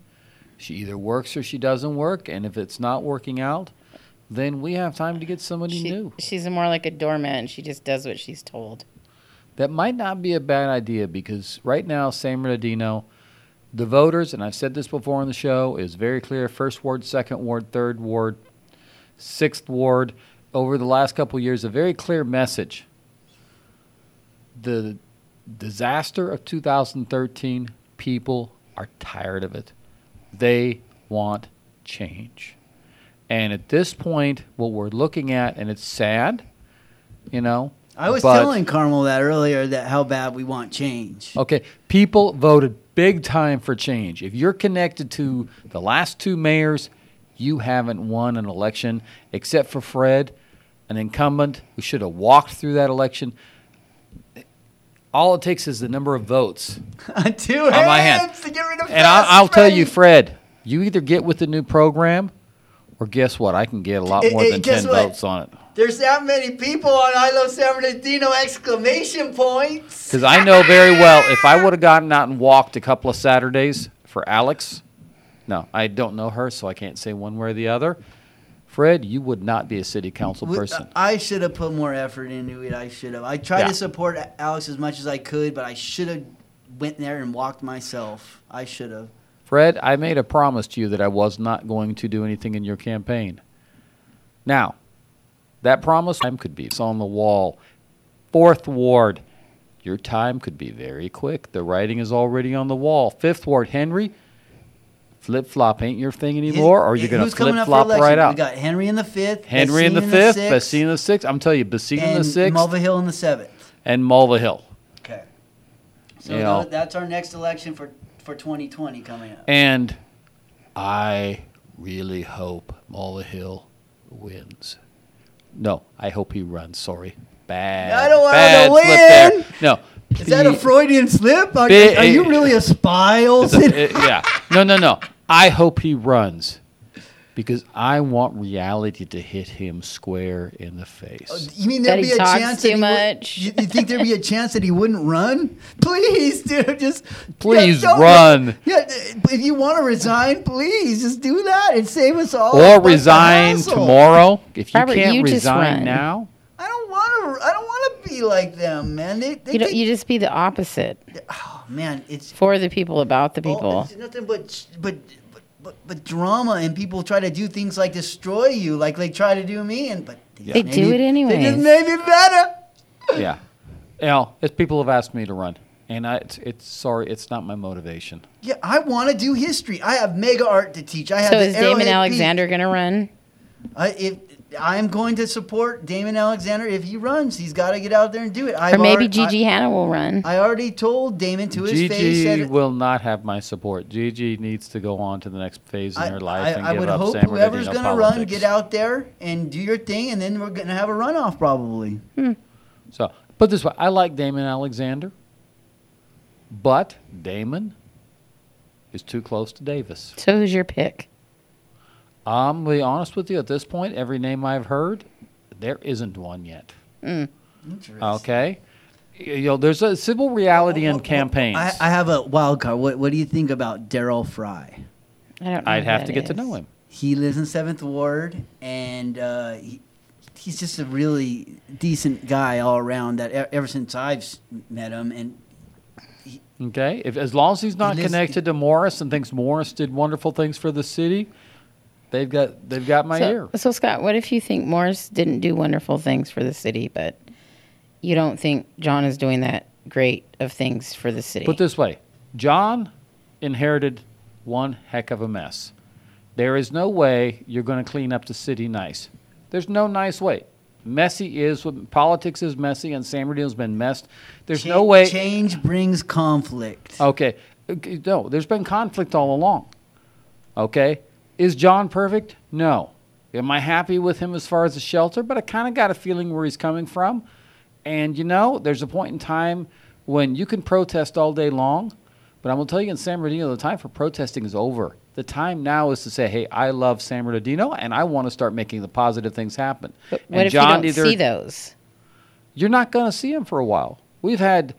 She either works or she doesn't work. And if it's not working out, then we have time to get somebody She, new. she's more like a doormat, and she just does what she's told. That might not be a bad idea because right now, San Bernardino, the voters, and I've said this before on the show, is very clear first ward, second ward, third ward, sixth ward. Over the last couple of years, a very clear message. The disaster of 2013, people are tired of it. They want change. And at this point, what we're looking at, and it's sad, you know. I was but- telling Carmel that earlier that how bad we want change. Okay, people voted big time for change. If you're connected to the last two mayors, you haven't won an election, except for Fred, an incumbent who should have walked through that election. All it takes is the number of votes Two on my hand. hands to get rid of And I'll, I'll tell you, Fred, you either get with the new program, or guess what? I can get a lot more eh, than 10 what? votes on it. There's that many people on I Love San Bernardino exclamation points. Because I know very well if I would have gotten out and walked a couple of Saturdays for Alex, no, I don't know her, so I can't say one way or the other. Fred, you would not be a city council person. I should have put more effort into it. I should have. I tried Yeah. to support Alex as much as I could, but I should have went there and walked myself. I should have. Fred, I made a promise to you that I was not going to do anything in your campaign. Now, that promise time could be it's on the wall. Fourth ward, your time could be very quick. The writing is already on the wall. Fifth ward, Henry, flip flop ain't your thing anymore, or you're going to flip flop right out. We got Henry in the fifth. Henry in the fifth, Bessine in the sixth. I'm telling you, Bessine in the sixth, Mulva Hill in the seventh. and Mulvihill. Okay. So You know. that's our next election for for 2020 coming up. And I really hope Mulvihill wins. No, I hope he runs. Sorry. Bad. I don't want to slip there. win. No. Is that a Freudian slip? Are, are you really a spy, Olson? yeah. No, no, no. I hope he runs because I want reality to hit him square in the face. Oh, you mean there'd he be a talks chance too that he much. Would, you, you think there'd be a chance that he wouldn't run? Please, dude, just Please don't- run. Yeah, uh, if you want to resign, please just do that and save us all. or resign tomorrow. If you Robert, can't you just resign run. now, I don't want to. I don't want to be like them, man. They, they You don't, take- you just be the opposite oh, man, it's for the people, about the oh, people. it's nothing but but. But- But, but drama and people try to do things like destroy you, like they try to do me, and but They just do it anyway. They just anyways. made me better. yeah. You know, it's people have asked me to run, and I, it's, it's sorry, it's not my motivation. Yeah, I want to do history. I have mega art to teach. I have So the is Damon Arrowhead Beat. Alexander going to run? I, if I'm going to support Damon Alexander if he runs, he's got to get out there and do it. I've or maybe already- Gigi I, Hanna will run. I already told Damon to his face Gigi that will not have my support. Gigi needs to go on to the next phase in I, her life I, and I give would up hope San whoever's going to run, get out there and do your thing, and then we're going to have a runoff probably. Hmm. So, put this way, I like Damon Alexander, but Damon is too close to Davis. So who's your pick? I'm gonna be honest with you. At this point, every name I've heard, there isn't one yet. Mm. Okay, you know, there's a civil reality in campaigns. I, I have a wild card. What What do you think about Daryl Fry? I don't. Know I'd have to get to know him. He lives in Seventh Ward, and uh, he, he's just a really decent guy all around. That e- ever since I've met him, and Okay, if as long as he's not lives- connected to Morris and thinks Morris did wonderful things for the city, they've got they've got my so, ear. So Scott, what if you think Morris didn't do wonderful things for the city, but you don't think John is doing that great of things for the city? Put this way, John inherited one heck of a mess. There is no way you're going to clean up the city nice. There's no nice way. Messy is what politics is messy, and San Bernardino's been messed. There's no way. change brings conflict. Okay. Okay, No, there's been conflict all along. Okay. Is John perfect? No. Am I happy with him as far as the shelter? But I kind of got a feeling where he's coming from. And you know, there's a point in time when you can protest all day long, but I'm going to tell you in San Bernardino, the time for protesting is over. The time now is to say, hey, I love San Bernardino and I want to start making the positive things happen. what and if John you don't either- see those? You're not going to see him for a while. We've had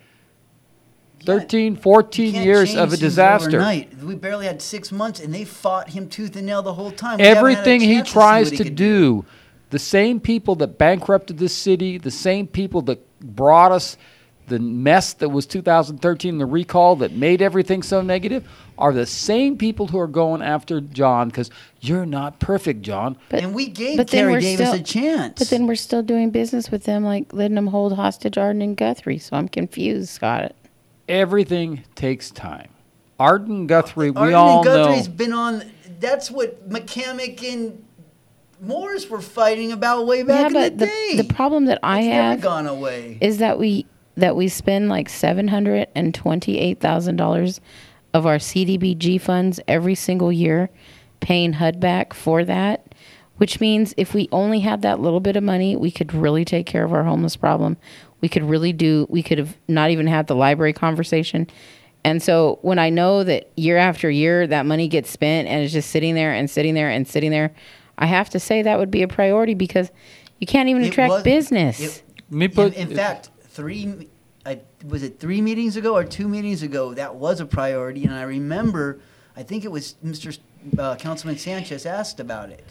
13, 14 Can't years of a disaster. overnight. We barely had six months, and they fought him tooth and nail the whole time. We haven't had a Everything he tries what he to could do, the same people that bankrupted this city, the same people that brought us the mess that was 2013, the recall that made everything so negative, are the same people who are going after John because you're not perfect, John. But, and we gave But then Carey Davis still- a chance. But then we're still doing business with them, like letting them hold hostage Arden and Guthrie. So I'm confused, Scott. Everything takes time. Arden Guthrie, we Arden all and Guthrie's know. been on. That's what McCammack and Morris were fighting about way back yeah, in but the the, day. the problem that I It's have never gone away. is that we that we spend like seven hundred and twenty eight thousand dollars of our CDBG funds every single year, paying HUD back for that. Which means if we only had that little bit of money, we could really take care of our homeless problem. We could really do. We could have not even had the library conversation. And so when I know that year after year that money gets spent and is just sitting there and sitting there and sitting there, I have to say that would be a priority because you can't even It attract was- business. it- in, in fact, three. I, was it three meetings ago or two meetings ago? That was a priority, and I remember. I think it was Mr. Uh, Councilman Sanchez asked about it.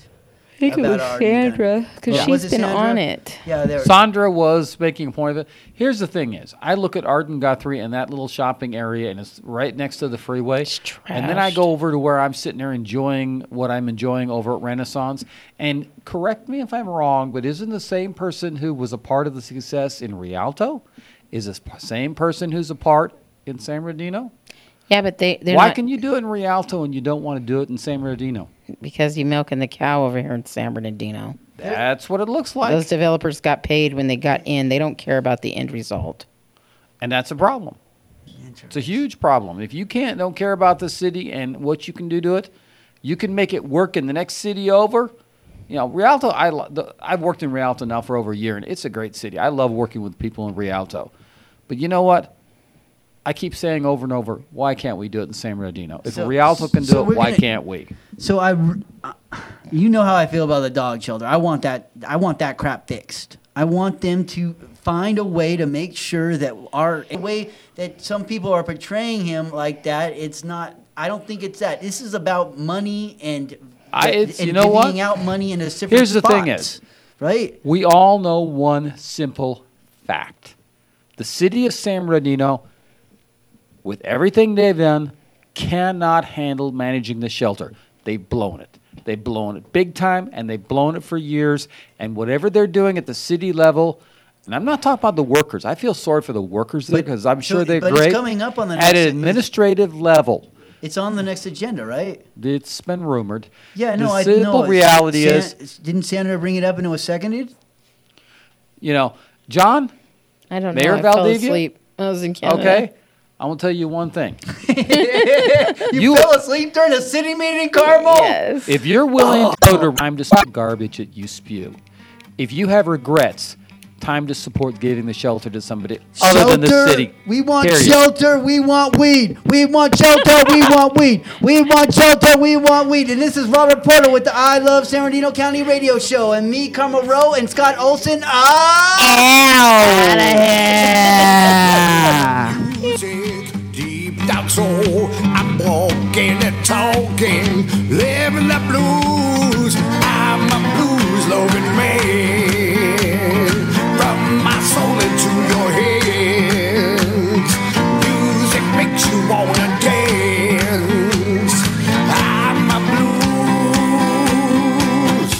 I think it was Arden Gun- Sandra, 'cause Yeah. she's Was it been Sandra? on it. Yeah, there. Sandra was making a point of it. Here's the thing: is I look at Arden Guthrie and that little shopping area, and it's right next to the freeway. And then I go over to where I'm sitting there enjoying what I'm enjoying over at Renaissance. And correct me if I'm wrong, but isn't the same person who was a part of the success in Rialto, is the same person who's a part in San Bernardino? Yeah, but they they're Why not, can you do it in Rialto and you don't want to do it in San Bernardino? Because you're milking the cow over here in San Bernardino. That's what it looks like. Those developers got paid when they got in. They don't care about the end result. and that's a problem. It's a huge problem. If you can't don't care about the city and what you can do to it, you can make it work in the next city over. You know, Rialto. I the, I've worked in Rialto now for over a year, and it's a great city. I love working with people in Rialto. But you know what? I keep saying over and over, why can't we do it in San Bernardino? If So- Rialto can do so it, we're why gonna- can't we? So I, r- uh, you know how I feel about the dog shelter. I want that. I want that crap fixed. I want them to find a way to make sure that our a way that some people are portraying him like that. It's not. I don't think it's that. This is about money and. I- it's- and you know what? divvying out money in a different Here's the thing spots, is, right? We all know one simple fact. The city of San Bernardino, with everything they've done, cannot handle managing the shelter. They've blown it. They've blown it big time, and they've blown it for years. And whatever they're doing at the city level, and I'm not talking about the workers. I feel sorry for the workers there because I'm so- sure they're but it's great. coming up on the next at an administrative level. It's on the next agenda, right? It's been rumored. Yeah, no, the I simple know. reality San- is, didn't Sandra bring it up and it was seconded? you know, John, I don't Mayor know. I fell Valdivia? asleep. I was in Canada. Okay, I will tell you one thing. You, You- fell asleep during a city meeting, Carmel? Yes. If you're willing to go to time to just garbage that you spew, if you have regrets, time to support giving the shelter to somebody other than the Shelter. city. We want period. shelter. We want weed. We want shelter. we want weed. We want shelter. We want weed. And this is Robert Porter with the I Love San Bernardino County radio show. And me, Carmel Rowe, and Scott Olson. Ah! Out of here. deep down soul. I'm walking and talking, living the blues. I'm a blues loving man. From my soul into your hands, music makes you wanna dance. I'm a blues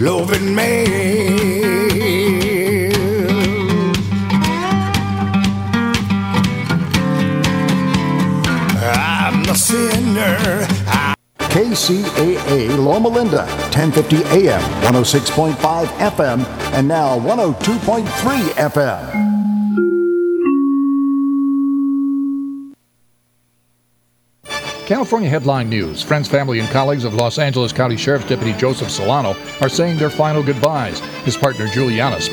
loving man. Sinner. KCAA Loma Linda, 1050 AM, 106.5 FM, and now 102.3 FM. California headline news. Friends, family, and colleagues of Los Angeles County Sheriff's Deputy Joseph Solano are saying their final goodbyes. His partner Juliana